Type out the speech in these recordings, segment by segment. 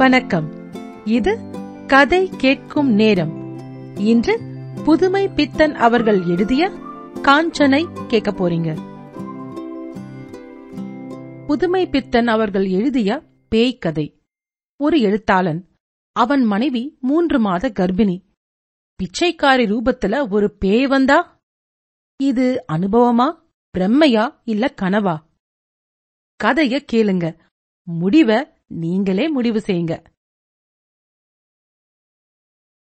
வணக்கம். இது கதை கேட்கும் நேரம். இன்று புதுமை பித்தன் அவர்கள் எழுதிய காஞ்சனை கேட்க போறீங்க. புதுமை பித்தன் அவர்கள் எழுதிய பேய் கதை. ஒரு எழுத்தாளன் அவன் மனைவி மூன்று மாத கர்ப்பிணி. பிச்சைக்காரி ரூபத்துல ஒரு பேய் வந்தா? இது அனுபவமா பிரம்மையா இல்ல கனவா? கதைய கேளுங்க. முடிவ நீங்களே முடிவு செய்யுங்க.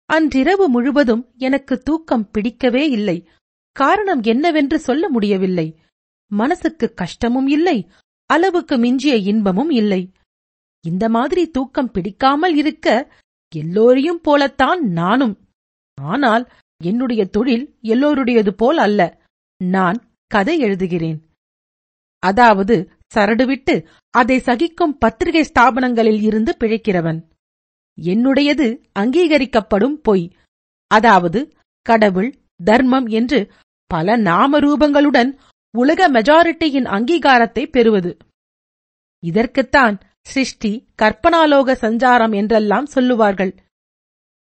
அன்றிரவு முழுவதும் எனக்கு தூக்கம் பிடிக்கவே இல்லை. காரணம் என்னவென்று சொல்ல முடியவில்லை. மனசுக்கு கஷ்டமும் இல்லை. அளவுக்கு மிஞ்சிய இன்பமும் இல்லை. இந்த மாதிரி தூக்கம் பிடிக்காமல் இருக்க எல்லோரையும் போலத்தான் நானும். ஆனால் என்னுடைய தொழில் எல்லோருடையது போல் அல்ல. நான் கதை எழுதுகிறேன். அதாவது சரடுவிட்டு அதை சகிக்கும் பத்திரிகை ஸ்தாபனங்களில் இருந்து பிழைக்கிறவன். என்னுடையது அங்கீகரிக்கப்படும் பொய். அதாவது கடவுள் தர்மம் என்று பல நாமரூபங்களுடன் உலக மெஜாரிட்டியின் அங்கீகாரத்தை பெறுவது. இதற்குத்தான் சிருஷ்டி கற்பனாலோக சஞ்சாரம் என்றெல்லாம் சொல்லுவார்கள்.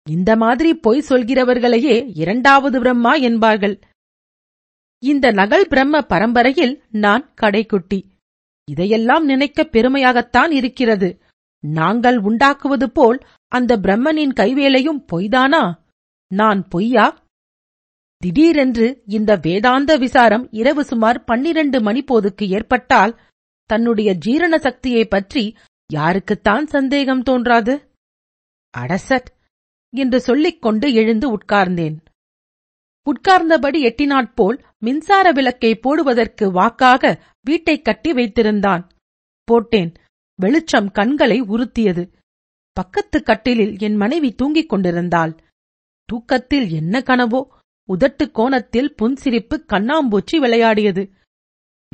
இந்த மாதிரி பொய் சொல்கிறவர்களையே இரண்டாவது பிரம்மா என்பார்கள். இந்த நகல் பிரம்ம பரம்பரையில் நான் கடைக்குட்டி. இதையெல்லாம் நினைக்க பெருமையாகத்தான் இருக்கிறது. நாங்கள் உண்டாக்குவது போல் அந்த பிரம்மனின் கைவேலையும் பொய்தானா? நான் பொய்யா? திடீரென்று இந்த வேதாந்த விசாரம் இரவு சுமார் பன்னிரண்டு மணி போதுக்கு ஏற்பட்டால் தன்னுடைய ஜீரண சக்தியை பற்றி யாருக்குத்தான் சந்தேகம் தோன்றாது? அடசட் என்று சொல்லிக் கொண்டு எழுந்து உட்கார்ந்தேன். உட்கார்ந்தபடி எட்டினாற்போல் மின்சார விளக்கை போடுவதற்கு வாக்காக வீட்டை கட்டி வைத்திருந்தான். போட்டேன். வெளிச்சம் கண்களை உறுத்தியது. பக்கத்து கட்டிலில் என் மனைவி தூங்கிக் கொண்டிருந்தாள். தூக்கத்தில் என்ன கனவோ உதட்டு கோணத்தில் புன்சிரிப்பு கண்ணாம்பூச்சி விளையாடியது.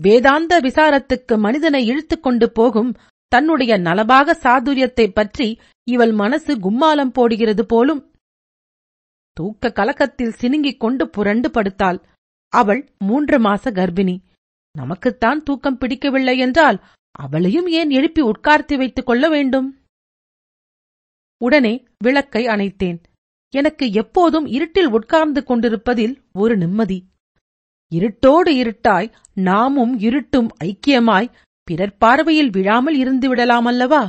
வேதாந்த விசாரத்துக்கு மனிதனை இழுத்துக் கொண்டு போகும் தன்னுடைய நலபாக சாதுரியத்தைப் பற்றி இவள் மனசு கும்மாலம் போடுகிறது போலும் தூக்க கலக்கத்தில் சினுங்கிக் கொண்டு புரண்டு படுத்தாள். அவள் மூன்று மாச கர்ப்பிணி. நமக்குத்தான் தூக்கம் பிடிக்கவில்லை என்றால் அவளையும் ஏன் எழுப்பி உட்கார்த்தி வைத்துக் கொள்ள வேண்டும்? உடனே விளக்கை அணைத்தேன். எனக்கு எப்போதும் இருட்டில் உட்கார்ந்து கொண்டிருப்பதில் ஒரு நிம்மதி. இருட்டோடு இருட்டாய் நாமும் இருட்டும் ஐக்கியமாய் பிறர் பார்வையில் விழாமல் இருந்து விடலாமல்லவா?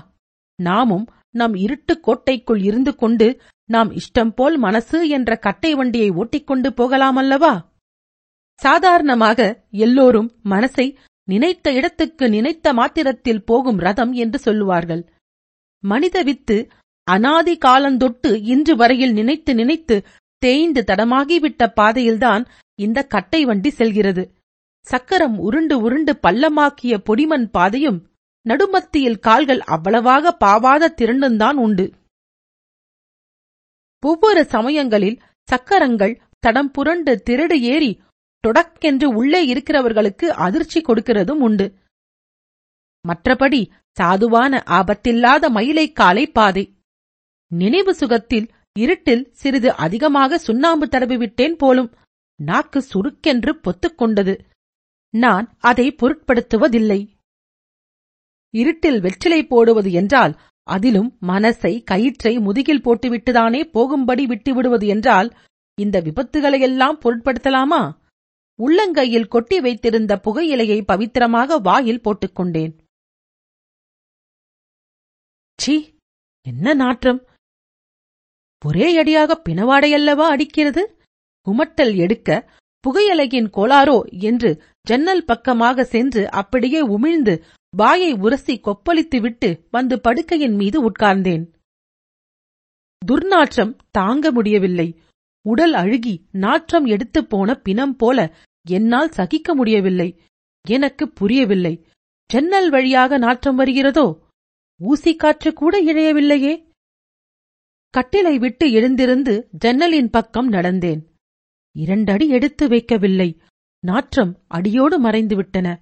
நாமும் நம் இருட்டு கோட்டைக்குள் இருந்து கொண்டு நாம் இஷ்டம் போல் மனசு என்ற கட்டை வண்டியை ஓட்டிக்கொண்டு போகலாமல்லவா? சாதாரணமாக எல்லோரும் மனசை நினைத்த இடத்துக்கு நினைத்த மாத்திரத்தில் போகும் ரதம் என்று சொல்லுவார்கள். மனித வித்து அனாதி காலந்தொட்டு இன்று வரையில் நினைத்து நினைத்து தேய்ந்து தடமாகிவிட்ட பாதையில்தான் இந்த கட்டை வண்டி செல்கிறது. சக்கரம் உருண்டு உருண்டு பள்ளமாக்கிய பொடிமண் பாதையும் நடுமத்தியில் கால்கள் அவ்வளவாக பாவாத திரண்டும்தான் உண்டு. ஒவ்வொரு சமயங்களில் சக்கரங்கள் தடம் புரண்டு திருடு ஏறி தொடக்கென்று உள்ளே இருக்கிறவர்களுக்கு அதிர்ச்சி கொடுக்கிறதும் உண்டு. மற்றபடி சாதுவான ஆபத்தில்லாத மயிலை காலை பாதை. நினைவு சுகத்தில் இருட்டில் சிறிது அதிகமாக சுண்ணாம்பு தடவிவிட்டேன் போலும் நாக்கு சுருக்கென்று பொத்துக்கொண்டது நான் அதை பொருட்படுத்துவதில்லை. இருட்டில் வெற்றிலை போடுவது என்றால் அதிலும் மனசை கயிற்றை முதுகில் போட்டுவிட்டுதானே போகும்படி விட்டுவிடுவது என்றால் இந்த விபத்துகளையெல்லாம் பொருட்படுத்தலாமா? உள்ளங்கையில் கொட்டி வைத்திருந்த புகையிலையை பவித்திரமாக வாயில் போட்டுக்கொண்டேன் சி என்ன நாற்றம்? ஒரே அடியாக பிணவாடையல்லவா அடிக்கிறது? குமட்டல் எடுக்க புகையலையின் கோளாரோ என்று ஜன்னல் பக்கமாக சென்று அப்படியே உமிழ்ந்து வாயை உரசி கொப்பளித்துவிட்டு வந்து படுக்கையின் மீது உட்கார்ந்தேன். துர்நாற்றம் தாங்க முடியவில்லை. உடல் அழுகி நாற்றம் எடுத்துப் போன பிணம் போல என்னால் சகிக்க முடியவில்லை. எனக்கு புரியவில்லை. ஜன்னல் வழியாக நாற்றம் வருகிறதோ? ஊசி காற்று கூட இழையவில்லையே. கட்டிலை விட்டு எழுந்திருந்து ஜன்னலின் பக்கம் நடந்தேன். இரண்டடி எடுத்து வைக்கவில்லை. நாற்றம் அடியோடு மறைந்துவிட்டன.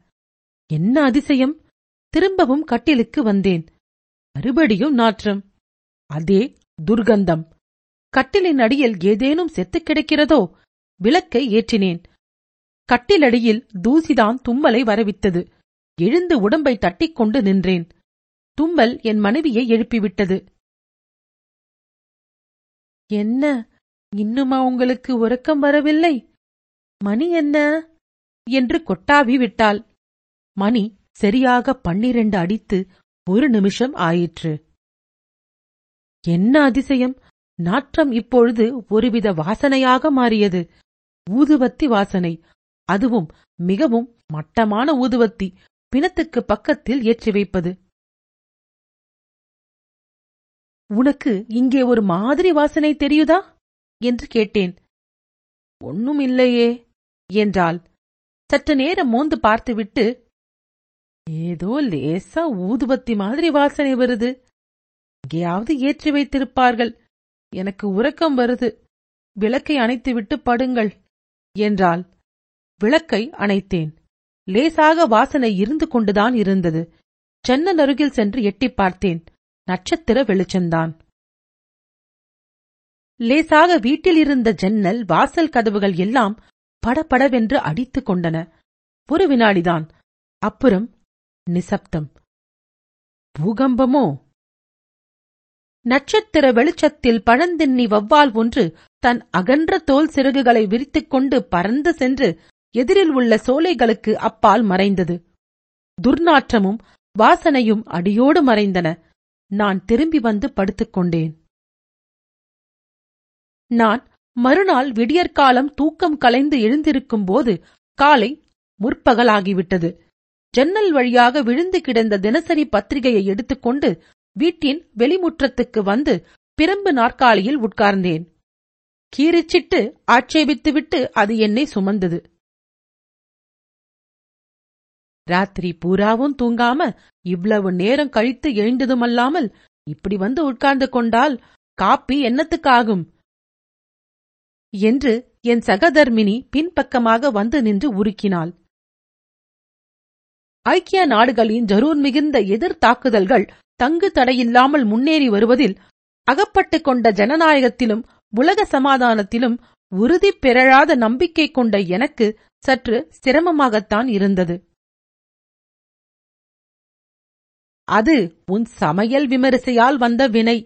என்ன அதிசயம்? திரும்பவும் கட்டிலுக்கு வந்தேன். மறுபடியும் நாற்றம். அதே துர்கந்தம். கட்டிலின் அடியில் ஏதேனும் செத்து கிடக்கிறதோ? விளக்கை ஏற்றினேன். கட்டிலடியில் தூசிதான் தும்மலை வரவித்தது எழுந்து உடம்பை தட்டிக்கொண்டு நின்றேன். தும்மல் என் மனைவியை எழுப்பிவிட்டது. என்ன? இன்னுமா உங்களுக்கு உறக்கம் வரவில்லை? மணி என்ன? என்று கொட்டாவி விட்டாள். மணி சரியாக பன்னிரண்டு அடித்து ஒரு நிமிஷம் ஆயிற்று. என்ன அதிசயம்! நாற்றம் இப்பொழுது ஒருவித வாசனையாக மாறியது. ஊதுவத்தி வாசனை. அதுவும் மிகவும் மட்டமான ஊதுவத்தி பிணத்துக்கு பக்கத்தில் ஏற்றி வைப்பது. உனக்கு இங்கே ஒரு மாதிரி வாசனை தெரியுதா? என்று கேட்டேன். ஒன்னும் இல்லையே என்றாள். சற்று நேரம் மோந்து பார்த்துவிட்டு ஏதோ லேசா ஊதுபத்தி மாதிரி வாசனை வருது. எங்கேயாவது ஏற்றி வைத்திருப்பார்கள். எனக்கு உறக்கம் வருது. விளக்கை அணைத்துவிட்டு படுங்கள் என்றாள். விளக்கை அணைத்தேன். லேசாக வாசனை இருந்து கொண்டுதான் இருந்தது. ஜன்னல் அருகில் சென்று எட்டிப் பார்த்தேன். நட்சத்திர வெளிச்சந்தான் லேசாக வீட்டில் இருந்த ஜன்னல் வாசல் கதவுகள் எல்லாம் படபடவென்று அடித்துக் கொண்டன. ஒரு வினாடிதான். அப்புறம் நிசப்தம். பூகம்பமோ? நட்சத்திர வெளிச்சத்தில் பழந்தின்னி வவ்வால் ஒன்று தன் அகன்ற தோல் சிறகுகளை விரித்துக் கொண்டு பறந்து சென்று எதிரில் உள்ள சோலைகளுக்கு அப்பால் மறைந்தது. துர்நாற்றமும் வாசனையும் அடியோடு மறைந்தன. நான் திரும்பி வந்து படுத்துக்கொண்டேன் நான் மறுநாள் விடியற்காலம் தூக்கம் கலைந்து எழுந்திருக்கும் போது காலை முற்பகலாகிவிட்டது. ஜன்னல் வழியாக விழுந்து கிடந்த தினசரி பத்திரிகையை எடுத்துக்கொண்டு வீட்டின் வெளிமுற்றத்துக்கு வந்து பிரம்பு நாற்காலியில் உட்கார்ந்தேன். கீறிச்சிட்டு ஆட்சேபித்துவிட்டு அது என்னை சுமந்தது. ராத்திரி பூராவும் தூங்காம இவ்வளவு நேரம் கழித்து எழுந்ததுமல்லாமல் இப்படி வந்து உட்கார்ந்து கொண்டால் காப்பி என்னத்துக்காகும்? என்று என் சகதர்மினி பின்பக்கமாக வந்து நின்று உருக்கினாள். ஐக்கிய நாடுகளின் ஜரூர் மிகுந்த எதிர் தாக்குதல்கள் தங்கு தடையில்லாமல் முன்னேறி வருவதில் அகப்பட்டு கொண்ட ஜனநாயகத்திலும் உலக சமாதானத்திலும் உறுதி பெறழாத நம்பிக்கை கொண்ட எனக்கு சற்று சிரமமாகத்தான் இருந்தது. அது உன் சமையல் விமரிசையால் வந்த வினை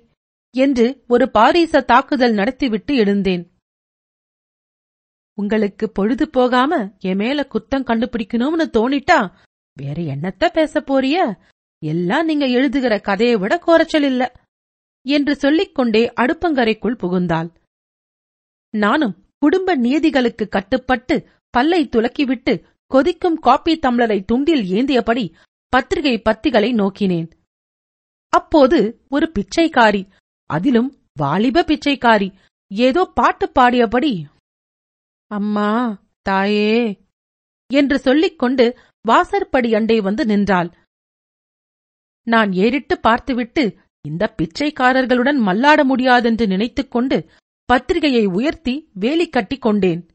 என்று ஒரு பாரீச தாக்குதல் நடத்திவிட்டு எழுந்தேன். உங்களுக்கு பொழுது போகாம என் மேல குத்தம் கண்டுபிடிக்கணும்னு தோணிட்டா வேற என்னத்த பேச போறிய? எல்லாம் நீங்க எழுதுகிற கதையை விட குறைச்சல் இல்ல. என்று சொல்லிக் கொண்டே அடுப்பங்கரைக்குள் புகுந்தாள். நானும் குடும்ப நியதிகளுக்கு கட்டுப்பட்டு பல்லை துலக்கிவிட்டு கொதிக்கும் காப்பி தம்ளரை துண்டில் ஏந்தியபடி பத்திரிகை பத்திகளை நோக்கினேன். அப்போது ஒரு பிச்சைக்காரி அதிலும் வாலிப பிச்சைக்காரி ஏதோ பாட்டு பாடியபடி அம்மா தாயே என்று சொல்லிக் கொண்டு வாசற்படி அண்டை வந்து நின்றாள். நான் ஏறிட்டு பார்த்துவிட்டு இந்த பிச்சைக்காரர்களுடன் மல்லாட முடியாதென்று நினைத்துக் கொண்டு பத்திரிகையை உயர்த்தி வேலி கட்டிக் கொண்டேன்.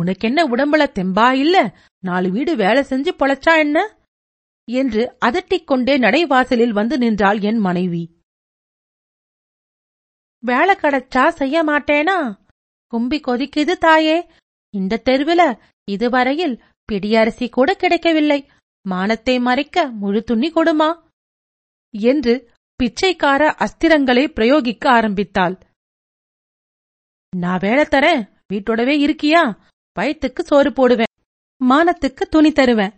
உனக்கென்ன உடம்புல தெம்பா இல்ல? நாலு வீடு வேலை செஞ்சு பொழைச்சா என்ன என்று அதட்டிக் கொண்டே நடைவாசலில் வந்து நின்றாள் என் மனைவி. வேலை கிடைச்சா செய்ய மாட்டேனா? கும்பி கொதிக்குது தாயே. இந்த தெருவில இதுவரையில் பிடியரிசி கூட கிடைக்கவில்லை. மானத்தை மறைக்க முழு துணி கொடுமா? என்று பிச்சைக்கார அஸ்திரங்களை பிரயோகிக்க ஆரம்பித்தாள். நான் வேலை தரேன். வீட்டோடவே இருக்கியா? வயத்துக்கு சோறு போடுவேன். மானத்துக்கு துணி தருவேன்.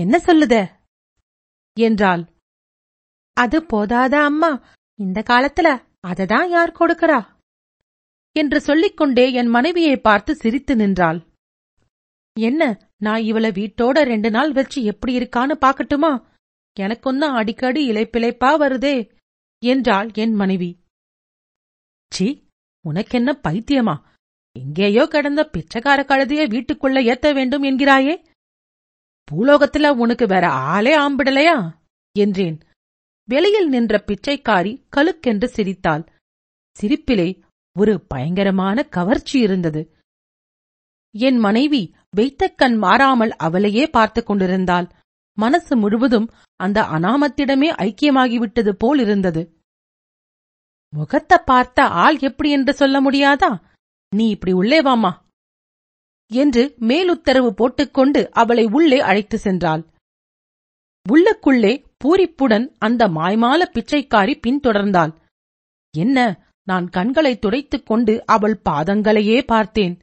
என்ன சொல்லுத? என்றாள். அது போதாதா அம்மா? இந்த காலத்துல அததான் யார் கொடுக்கறா? என்று சொல்லிக்கொண்டே என் மனைவியை பார்த்து சிரித்து நின்றாள். என்ன நான் இவள வீட்டோட ரெண்டு நாள் வச்சு எப்படி இருக்கான்னு பாக்கட்டுமா எனக்கொன்னும் அடிக்கடி இலைப்பிழைப்பா வருதே என்றாள் என் மனைவி. சி உனக்கென்ன பைத்தியமா? எங்கேயோ கிடந்த பிச்சைக்கார கழுதைய வீட்டுக்குள்ள ஏத்த வேண்டும் என்கிறாயே. பூலோகத்துல உனக்கு வேற ஆளே ஆம்பிடலையா? என்றேன். வெளியில் நின்ற பிச்சைக்காரி கலுக்கென்று சிரித்தாள். சிரிப்பிலே ஒரு பயங்கரமான கவர்ச்சி இருந்தது. என் மனைவி வைத்த கண் மாறாமல் அவளையே பார்த்துக் கொண்டிருந்தாள். மனசு முழுவதும் அந்த அனாமத்திடமே ஐக்கியமாகிவிட்டது போல் இருந்தது. முகத்தை பார்த்த ஆள் எப்படி என்று சொல்ல முடியாதா? நீ இப்படி உள்ளே வாமா என்று மேலுத்தரவு போட்டுக்கொண்டு அவளை உள்ளே அழைத்து சென்றாள். உள்ளுக்குள்ளே பூரிப்புடன் அந்த மாய்மால பிச்சைக்காரி பின்தொடர்ந்தாள். என்ன நான் கண்களை துடைத்துக் கொண்டு அவள் பாதங்களையே பார்த்தேன்.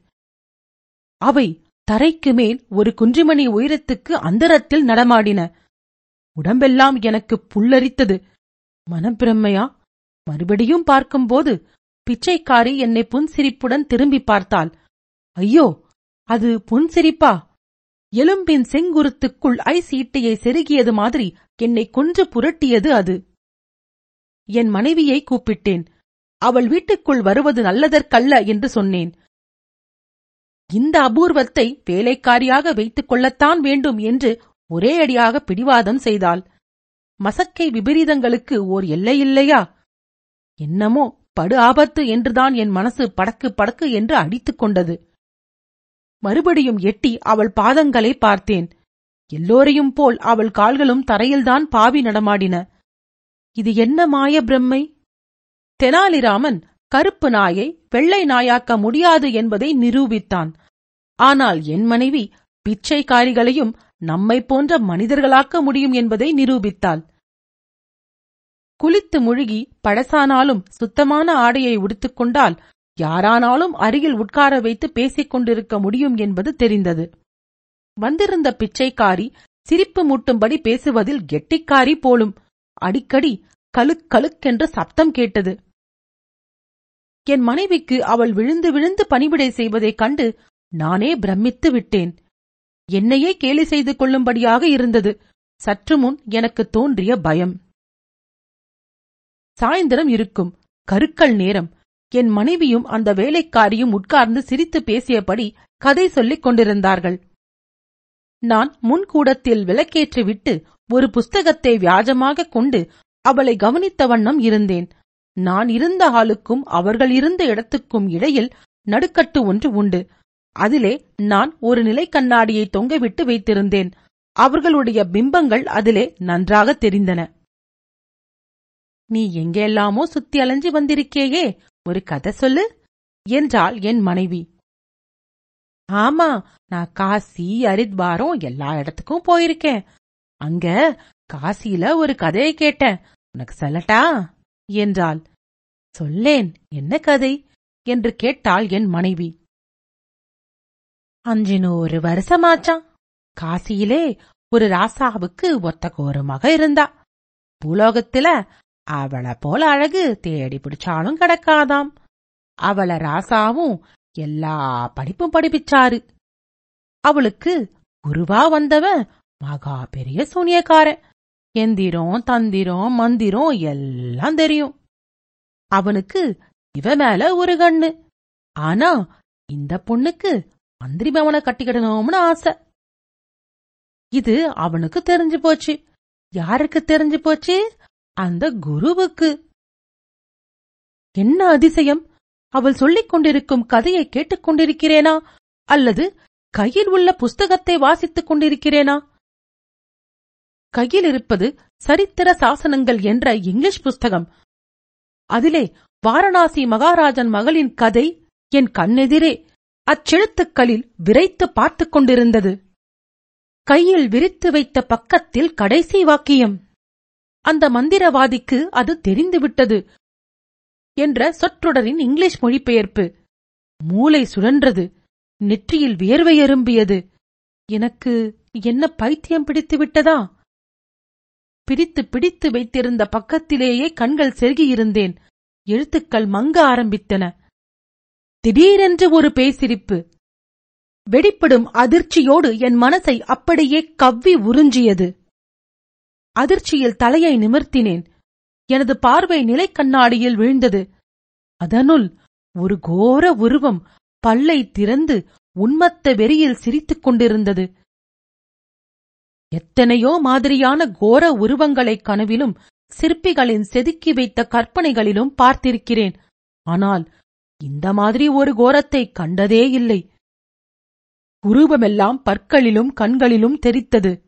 அவை தரைக்கு மேல் ஒரு குன்றிமணி உயரத்துக்கு அந்தரத்தில் நடமாடின. உடம்பெல்லாம் எனக்கு புல்லரித்தது. மனப்பிரம்மையா மறுபடியும் பார்க்கும்போது பிச்சைக்காரி என்னை புன்சிரிப்புடன் திரும்பி பார்த்தாள். ஐயோ அது புன்சிரிப்பா? எலும்பின் செங்குருத்துக்குள் ஐஸ் ஈட்டையை செருகியது மாதிரி என்னை கொன்று புரட்டியது அது. என் மனைவியை கூப்பிட்டேன். அவள் வீட்டுக்குள் வருவது நல்லதற்கல்ல என்று சொன்னேன். இந்த அபூர்வத்தை வேலைக்காரியாக வைத்துக் கொள்ளத்தான் வேண்டும் என்று ஒரே அடியாக பிடிவாதம் செய்தாள். மசக்கை விபரீதங்களுக்கு ஓர் எல்லையில்லையா என்னமோ படு ஆபத்து என்றுதான் என் மனசு படக்கு படக்கு என்று அடித்துக் கொண்டது. மறுபடியும் எட்டி அவள் பாதங்களை பார்த்தேன். எல்லோரையும் போல் அவள் கால்களும் தரையில்தான் பாவி நடமாடின. இது என்ன மாய பிரம்மை? தெனாலிராமன் கருப்பு நாயை வெள்ளை நாயாக்க முடியாது என்பதை நிரூபித்தான். ஆனால் என் மனைவி பிச்சைக்காரிகளையும் நம்மை போன்ற மனிதர்களாக்க முடியும் என்பதை நிரூபித்தாள். குளித்து முழுகி பழசானாலும் சுத்தமான ஆடையை உடுத்துக்கொண்டால் யாரானாலும் அருகில் உட்கார வைத்து பேசிக் கொண்டிருக்க முடியும் என்பது தெரிந்தது. வந்திருந்த பிச்சைக்காரி சிரிப்பு மூட்டும்படி பேசுவதில் கெட்டிக்காரி போலும் அடிக்கடி கலுக் கலுக்கென்று சப்தம் கேட்டது. என் மனைவிக்கு அவள் விழுந்து விழுந்து பணிவிடை செய்வதைக் கண்டு நானே பிரமித்து விட்டேன். என்னையே கேலி செய்து கொள்ளும்படியாக இருந்தது. சற்று முன் எனக்கு தோன்றிய பயம். சாயந்தரம் இருக்கும். கருக்கள் நேரம். என் மனைவியும் அந்த வேலைக்காரியும் உட்கார்ந்து சிரித்து பேசியபடி கதை சொல்லிக் கொண்டிருந்தார்கள். நான் முன்கூடத்தில் விளக்கேற்றிவிட்டு ஒரு புஸ்தகத்தை வியாஜமாகக் கொண்டு அவளை கவனித்த வண்ணம் இருந்தேன். நான் இருந்த ஆளுக்கும் அவர்கள் இருந்த இடத்துக்கும் இடையில் நடுக்கட்டு ஒன்று உண்டு. அதிலே நான் ஒரு நிலை கண்ணாடியை தொங்கவிட்டு வைத்திருந்தேன். அவர்களுடைய பிம்பங்கள் அதிலே நன்றாக தெரிந்தன. நீ எங்கெல்லாமோ சுத்தி அலைஞ்சு வந்திருக்கேயே ஒரு கதை சொல்லு என்றாள் என் மனைவி. ஆமா நான் காசி அரித்வாரம் எல்லா இடத்துக்கும் போயிருக்கேன். அங்க காசியில ஒரு கதையை கேட்டேன். உனக்கு சொல்லட்டா? என்றாள். சொல்லேன் என்ன கதை? என்று கேட்டாள் என் மனைவி. அஞ்சினு ஒரு வருஷமாச்சான் காசியிலே ஒரு ராசாவுக்கு ஒத்தக்கு ஒரு மக இருந்தா. பூலோகத்துல அவளை போல அழகு தேடி பிடிச்சாலும் கிடக்காதாம். அவள ராசாவும் எல்லா படிப்பும் படிப்பிச்சாரு. அவளுக்கு குருவா வந்தவன் மகா பெரிய சூனியக்காரன். எந்திரம் தந்திரம் மந்திரம் எல்லாம் தெரியும். அவனுக்கு இவ மேல ஒரு கண்ணு. ஆனா இந்த பொண்ணுக்கு மந்திரி பவனை கட்டிக்கிடணும்னு ஆசை. இது அவனுக்கு தெரிஞ்சு போச்சு. யாருக்கு தெரிஞ்சு போச்சு? அந்த குருவுக்கு. என்ன அதிசயம்? அவள் சொல்லிக் கொண்டிருக்கும் கதையை கேட்டுக் கொண்டிருக்கிறேனா? அல்லது கையில் உள்ள புஸ்தகத்தை வாசித்துக் கொண்டிருக்கிறேனா? கையில் இருப்பது சரித்திர சாசனங்கள் என்ற இங்கிலீஷ் புஸ்தகம். அதிலே வாரணாசி மகாராஜன் மகளின் கதை என் கண்ணெதிரே. அச்செழுத்துக்களில் விரைத்து பார்த்துக் கொண்டிருந்தது. கையில் விரித்து வைத்த பக்கத்தில் கடைசி வாக்கியம். அந்த மந்திரவாதிக்கு அது தெரிந்துவிட்டது என்ற சொற்றொடரின் இங்கிலீஷ் மொழிபெயர்ப்பு. மூளை சுழன்றது நெற்றியில் வியர்வை எறும்பியது. எனக்கு என்ன பைத்தியம் பிடித்து விட்டதா பிடித்து பிடித்து வைத்திருந்த பக்கத்திலேயே கண்கள் செருகியிருந்தேன். எழுத்துக்கள் மங்க ஆரம்பித்தன. திடீரென்று ஒரு பேசிரிப்பு. வெடிப்படும் அதிர்ச்சியோடு என் மனசை அப்படியே கவ்வி உறிஞ்சியது. அதிர்ச்சியில் தலையை நிமிர்த்தினேன். எனது பார்வை நிலைக்கண்ணாடியில் விழுந்தது. அதனுள் ஒரு கோர உருவம் பல்லை திறந்து உன்மத்த வெறியில் சிரித்துக் கொண்டிருந்தது. எத்தனையோ மாதிரியான கோர உருவங்களைக் கனவிலும் சிற்பிகளின் செதுக்கி வைத்த கற்பனைகளிலும் பார்த்திருக்கிறேன். ஆனால் இந்த மாதிரி ஒரு கோரத்தை கண்டதே இல்லை. உருவமெல்லாம் பற்களிலும் கண்களிலும் தெரித்தது.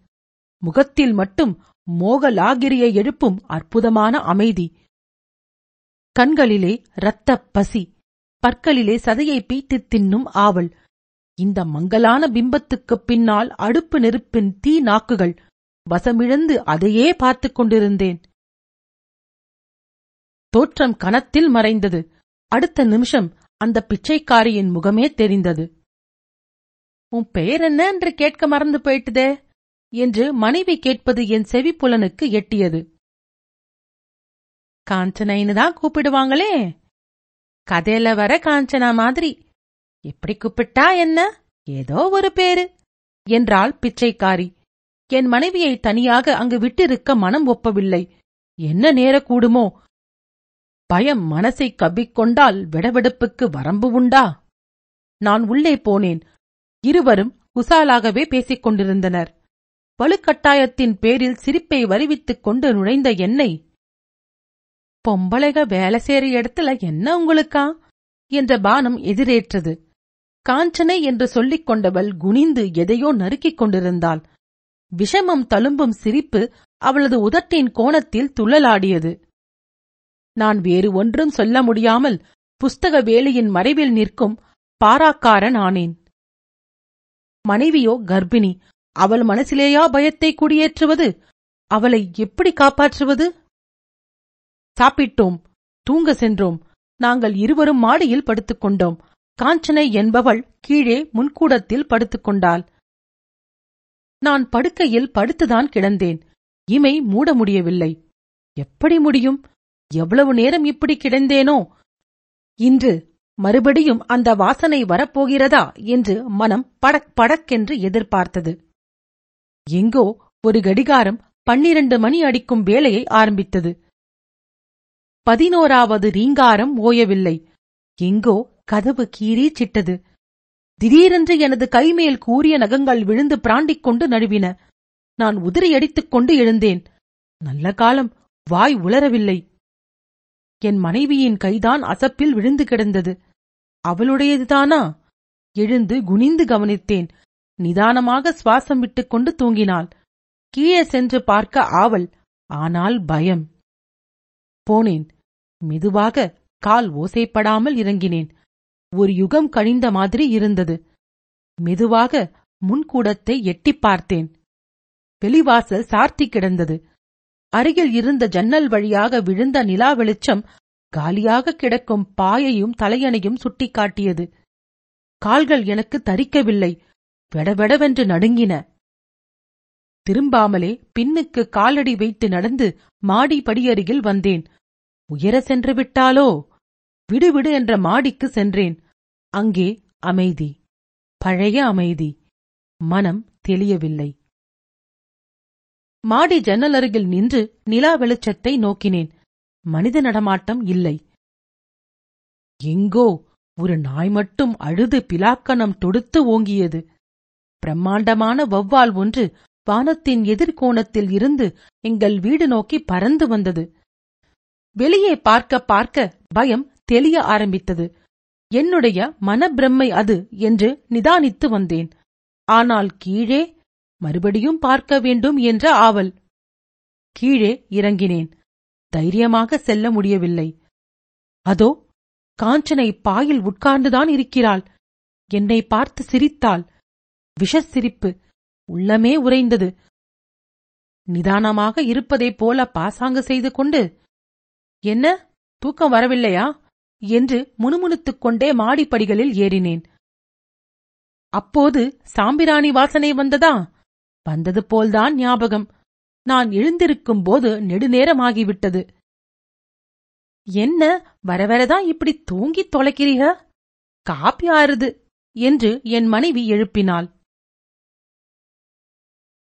முகத்தில் மட்டும் மோகலாகிரியை எழுப்பும் அற்புதமான அமைதி. கண்களிலே இரத்தப் பசி பற்களிலே சதையை பீய்த்துத் தின்னும் ஆவல். இந்த மங்கலான பிம்பத்துக்குப் பின்னால் அடுப்பு நெருப்பின் தீ நாக்குகள். வசமிழந்து அதையே பார்த்துக் கொண்டிருந்தேன். தோற்றம் கனத்தில் மறைந்தது. அடுத்த நிமிஷம் அந்த பிச்சைக்காரியின் முகமே தெரிந்தது. உன் பெயர் என்ன என்று கேட்க மறந்து போயிட்டுதே? என்று மனைவி கேட்பது என் செவிப்புலனுக்கு எட்டியது. காஞ்சனைன்னு தான் கூப்பிடுவாங்களே. கதையில வர காஞ்சனா மாதிரி. எப்படி கூப்பிட்டா என்ன? ஏதோ ஒரு பேரு என்றாள் பிச்சைக்காரி. என் மனைவியை தனியாக அங்கு விட்டிருக்க மனம் ஒப்பவில்லை. என்ன நேரக்கூடுமோ பயம் மனசை கவ்விக்கொண்டால் விடவெடுப்புக்கு வரம்பு உண்டா? நான் உள்ளே போனேன். இருவரும் குசாலாகவே பேசிக் கொண்டிருந்தனர். வலுக்கட்டாயத்தின் பேரில் சிரிப்பை வருவித்துக் கொண்டு நுழைந்த என்னை பொம்பளைக வேலை சேர இடத்துல என்ன உங்களுக்கா? என்ற பானம் எதிரேற்றது. காஞ்சனை என்று சொல்லிக் கொண்டவள் குனிந்து எதையோ நறுக்கிக் கொண்டிருந்தாள். விஷமம் தழும்பும் சிரிப்பு அவளது உதட்டின் கோணத்தில் துள்ளலாடியது. நான் வேறு ஒன்றும் சொல்ல முடியாமல் புஸ்தக வேலையின் மறைவில் நிற்கும் பாராக்காரன் ஆனேன் மனைவியோ கர்ப்பிணி அவள் மனசிலேயா பயத்தை குடியேற்றுவது? அவளை எப்படி காப்பாற்றுவது? சாப்பிட்டோம் தூங்க சென்றோம் நாங்கள் இருவரும் மாடியில் படுத்துக் கொண்டோம். காஞ்சனை என்பவள் கீழே முன்கூடத்தில் படுத்துக் கொண்டாள். நான் படுக்கையில் படுத்துதான் கிடந்தேன். இமை மூட முடியவில்லை. எப்படி முடியும்? எவ்வளவு நேரம் இப்படி கிடந்தேனோ? இன்று மறுபடியும் அந்த வாசனை வரப்போகிறதா? என்று மனம் படக் படக்கென்று எதிர்பார்த்தது. எங்கோ ஒரு கடிகாரம் பன்னிரண்டு மணி அடிக்கும் வேலையை ஆரம்பித்தது. பதினோராவது ரீங்காரம் ஓயவில்லை. எங்கோ கதவு கீறீச்சிட்டது திடீரென்று எனது கைமேல் கூறிய நகங்கள் விழுந்து பிராண்டிக் கொண்டு நழுவின. நான் உதிரியடித்துக் கொண்டு எழுந்தேன். நல்ல காலம். வாய் உளரவில்லை என் மனைவியின் கைதான் அசப்பில் விழுந்து கிடந்தது. அவளுடையதுதானா? எழுந்து குனிந்து கவனித்தேன். நிதானமாக சுவாசம் விட்டுக் கொண்டு தூங்கினாள். கீழே சென்று பார்க்க ஆவல் ஆனால் பயம். போனேன். மெதுவாக கால் ஓசைப்படாமல் இறங்கினேன். ஒரு யுகம் கழிந்த மாதிரி இருந்தது. மெதுவாக முன்கூடத்தை எட்டிப் பார்த்தேன். வெளிவாசல் சார்த்தி கிடந்தது. அருகில் இருந்த ஜன்னல் வழியாக விழுந்த நிலா வெளிச்சம் காலியாக கிடக்கும் பாயையும் தலையணையும் சுட்டிக்காட்டியது. கால்கள் எனக்கு தரிக்கவில்லை. வெடவெடவென்று நடுங்கின. திரும்பாமலே பின்னுக்கு காலடி வைத்து நடந்து மாடி படியருகில் வந்தேன். உயர சென்று விட்டாலோ? விடுவிடு என்ற மாடிக்கு சென்றேன். அங்கே அமைதி. பழைய அமைதி. மனம் தெளியவில்லை. மாடி ஜன்னல் அருகில் நின்று நிலா வெளிச்சத்தை நோக்கினேன். மனித நடமாட்டம் இல்லை. எங்கோ ஒரு நாய் மட்டும் அழுது பிலாக்கணம் தொடுத்து ஓங்கியது. பிரம்மாண்டமான வௌவால் ஒன்று வானத்தின் எதிர்கோணத்தில் இருந்து எங்கள் வீடு நோக்கி பறந்து வந்தது. வெளியே பார்க்க பார்க்க பயம் தெளிய ஆரம்பித்தது. என்னுடைய மனப்பிரம்மை அது என்று நிதானித்து வந்தேன். ஆனால் கீழே மறுபடியும் பார்க்க வேண்டும் என்ற ஆவல். கீழே இறங்கினேன். தைரியமாக செல்ல முடியவில்லை. அதோ காஞ்சனை பாயில் உட்கார்ந்துதான் இருக்கிறாள். என்னை பார்த்து சிரித்தாள். விஷ சிரிப்பு உள்ளமே உறைந்தது. நிதானமாக இருப்பதைப் போல பாசாங்கு செய்து கொண்டு என்ன? தூக்கம் வரவில்லையா? என்று முணுமுணுத்துக் கொண்டே மாடிப்படிகளில் ஏறினேன். அப்போது சாம்பிராணி வாசனை வந்ததா? வந்தது போல்தான் ஞாபகம். நான் எழுந்திருக்கும் போது நெடுநேரமாகிவிட்டது. என்ன வரவரதான் இப்படி தூங்கித் தொலைக்கிறீக? காப்பி ஆறுது என்று என் மனைவி எழுப்பினாள்.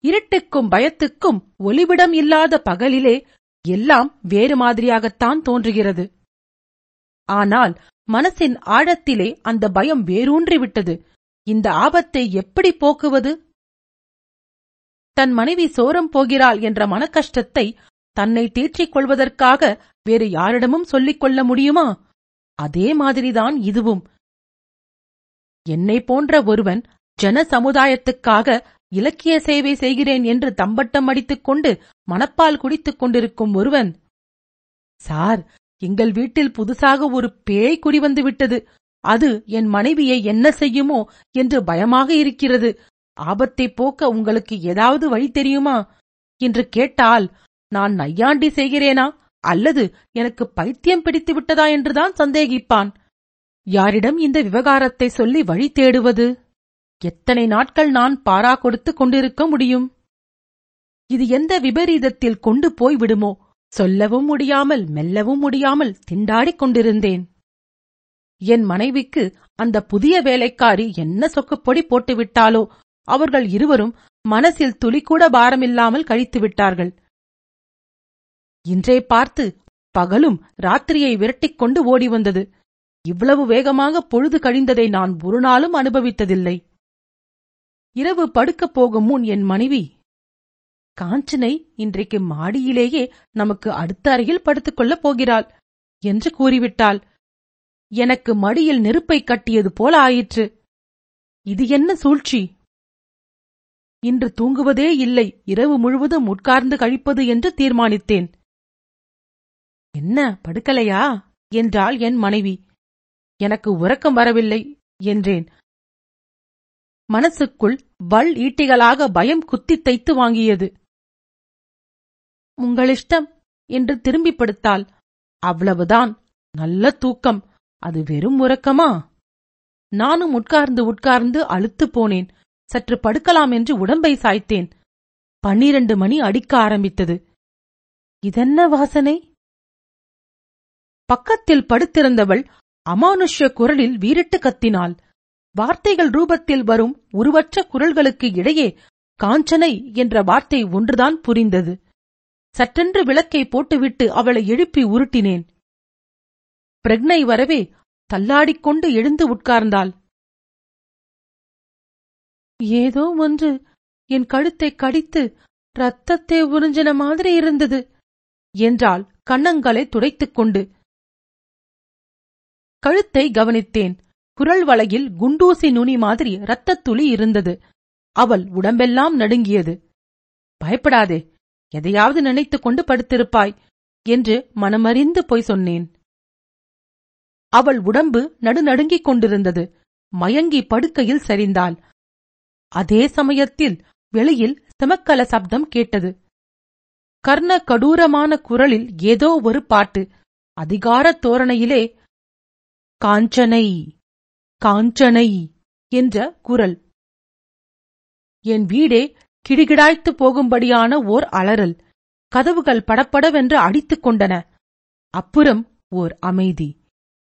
இருட்டுக்கும் பயத்துக்கும் ஒளிவிடம் இல்லாத பகலிலே எல்லாம் வேறு மாதிரியாகத்தான் தோன்றுகிறது. ஆனால் மனசின் ஆழத்திலே அந்த பயம் வேரூன்றிவிட்டது. இந்த ஆபத்தை எப்படி போக்குவது? தன் மனைவி சோரம் போகிறாள் என்ற மனக்கஷ்டத்தை தன்னை தேற்றிக் கொள்வதற்காக வேறு யாரிடமும் சொல்லிக் கொள்ள முடியுமா? அதே மாதிரிதான் இதுவும். என்னை போன்ற ஒருவன் ஜன சமுதாயத்துக்காக இலக்கிய சேவை செய்கிறேன் என்று தம்பட்டம் அடித்துக் கொண்டு மணப்பால் குடித்துக் கொண்டிருக்கும் ஒருவன். சார் எங்கள் வீட்டில் புதுசாக ஒரு பேய் குடிவந்து விட்டது அது என் மனைவியை என்ன செய்யுமோ என்று பயமாக இருக்கிறது. ஆபத்தை போக்க உங்களுக்கு ஏதாவது வழி தெரியுமா? என்று கேட்டால் நான் நையாண்டி செய்கிறேனா? அல்லது எனக்கு பைத்தியம் பிடித்து விட்டதா என்றுதான் சந்தேகிப்பான். யாரிடம் இந்த விவகாரத்தை சொல்லி வழி தேடுவது? எத்தனை நாட்கள் நான் பாரா கொடுத்து கொண்டிருக்க முடியும்? இது எந்த விபரீதத்தில் கொண்டு போய் விடுமோ? சொல்லவும் முடியாமல் மெல்லவும் முடியாமல் திண்டாடிக் கொண்டிருந்தேன். என் மனைவிக்கு அந்த புதிய வேலைக்காரி என்ன சொக்குப்பொடி போட்டுவிட்டாலோ அவர்கள் இருவரும் மனசில் துளிக்கூட பாரமில்லாமல் கழித்து விட்டார்கள் இன்றே பார்த்து பகலும் ராத்திரியை விரட்டிக் கொண்டு ஓடி வந்தது. இவ்வளவு வேகமாக பொழுது கழிந்ததை நான் ஒரு நாளும் அனுபவித்ததில்லை. இரவு படுக்கப் போகும் முன் என் மனைவி காஞ்சனை இன்றைக்கு மாடியிலேயே நமக்கு அடுத்த அறையில் படுத்துக்கொள்ளப் போகிறாள் என்று கூறிவிட்டாள். எனக்கு மடியில் நெருப்பை கட்டியது போல ஆயிற்று. இது என்ன சூழ்ச்சி? இன்று தூங்குவதே இல்லை இரவு முழுவதும் உட்கார்ந்து கழிப்பது என்று தீர்மானித்தேன். என்ன படுக்கலையா? என்றாள் என் மனைவி. எனக்கு உறக்கம் வரவில்லை என்றேன். மனசுக்குள் வல் ஈட்டிகளாக பயம் குத்தித் தைத்து வாங்கியது. உங்களிஷ்டம் என்று திரும்பி படுத்தாள். அவ்வளவுதான் நல்ல தூக்கம். அது வெறும் உறக்கமா? நானும் உட்கார்ந்து உட்கார்ந்து அழுத்துப் போனேன். சற்று படுக்கலாம் என்று உடம்பை சாய்த்தேன். பன்னிரண்டு மணி அடிக்க ஆரம்பித்தது. இதென்ன வாசனை? பக்கத்தில் படுத்திருந்தவள் அமானுஷ்ய குரலில் வீரிட்டு கத்தினாள். வார்த்தைகள் ரூபத்தில் வரும் உருவற்ற குரல்களுக்கு இடையே காஞ்சனை என்ற வார்த்தை ஒன்றுதான் புரிந்தது. சற்றென்று விளக்கை போட்டுவிட்டு அவளை எழுப்பி உருட்டினேன். பிரக்னை வரவே தள்ளாடிக்கொண்டு எழுந்து உட்கார்ந்தாள். ஏதோ ஒன்று என் கழுத்தை கடித்து ரத்தத்தை உறிஞ்சின மாதிரி இருந்தது என்றால் கண்ணங்களை துடைத்துக் கொண்டு. கழுத்தை கவனித்தேன். குரல் வளையில் குண்டூசி நுனி மாதிரி இரத்தத்துளி இருந்தது. அவள் உடம்பெல்லாம் நடுங்கியது. பயப்படாதே எதையாவது நினைத்துக் கொண்டு படுத்திருப்பாய் என்று மனமறிந்து போய் சொன்னேன். அவள் உடம்பு நடுநடுங்கிக் கொண்டிருந்தது. மயங்கி படுக்கையில் சரிந்தாள். அதே சமயத்தில் வெளியில் செமக்கல சப்தம் கேட்டது. கர்ண கடூரமான குரலில் ஏதோ ஒரு பாட்டு அதிகார தோரணையிலே காஞ்சனை காஞ்சனை என்ற குரல். என் வீடே கிடுகிடாய்த்து போகும்படியான ஓர் அலறல் கதவுகள் படப்படவென்று அடித்துக் கொண்டன. அப்புறம் ஓர் அமைதி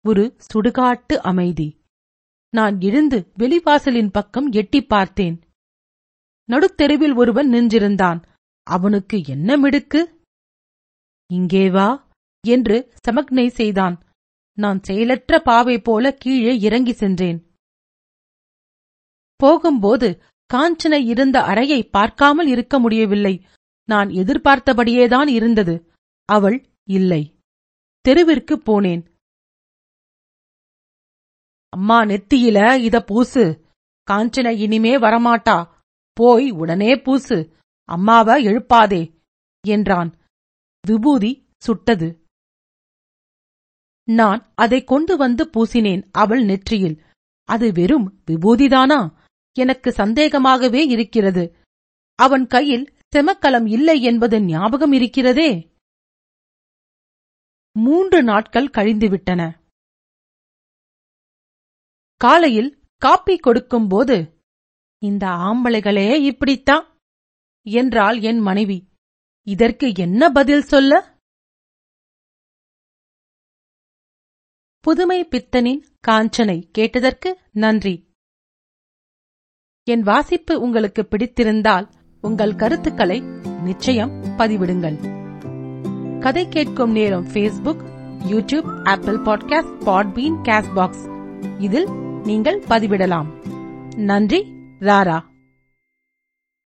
ஒரு சுடுகாட்டு அமைதி. நான் எழுந்து வெளிவாசலின் பக்கம் எட்டிப் பார்த்தேன். நடுத்தெருவில் ஒருவன் நின்றிருந்தான். அவனுக்கு என்ன மிடுக்கு? இங்கே வா என்று சமக்னை செய்தான். நான் செயலற்ற பாவை போல கீழே இறங்கி சென்றேன். போகும்போது காஞ்சனை இருந்த அறையை பார்க்காமல் இருக்க முடியவில்லை. நான் எதிர்பார்த்தபடியேதான் இருந்தது. அவள் இல்லை. தெருவிற்கு போனேன். அம்மா நெத்தியில இத பூசு. காஞ்சனை இனிமே வரமாட்டா. போய் உடனே பூசு. அம்மாவ எழுப்பாதே என்றான். விபூதி சுட்டது. நான் அதை கொண்டு வந்து பூசினேன் அவள் நெற்றியில். அது வெறும் விபூதிதானா? எனக்கு சந்தேகமாகவே இருக்கிறது. அவன் கையில் செமக்கலம் இல்லை என்பது ஞாபகம் இருக்கிறதே. மூன்று நாட்கள் கழிந்துவிட்டன. காலையில் காப்பி கொடுக்கும்போது இந்த ஆம்பளைகளே இப்படித்தான் என்றாள் என் மனைவி. இதற்கு என்ன பதில் சொல்ல? புதுமை பித்தனின் காஞ்சனை கேட்டதற்கு நன்றி. என் வாசிப்பு உங்களுக்கு பிடித்திருந்தால் உங்கள் கருத்துக்களை நிச்சயம் பதிவிடுங்கள். கதை கேட்கும் நேரம் Facebook YouTube Apple podcast Podbean box இதில் நீங்கள் பதிவிடலாம். நன்றி ராரா.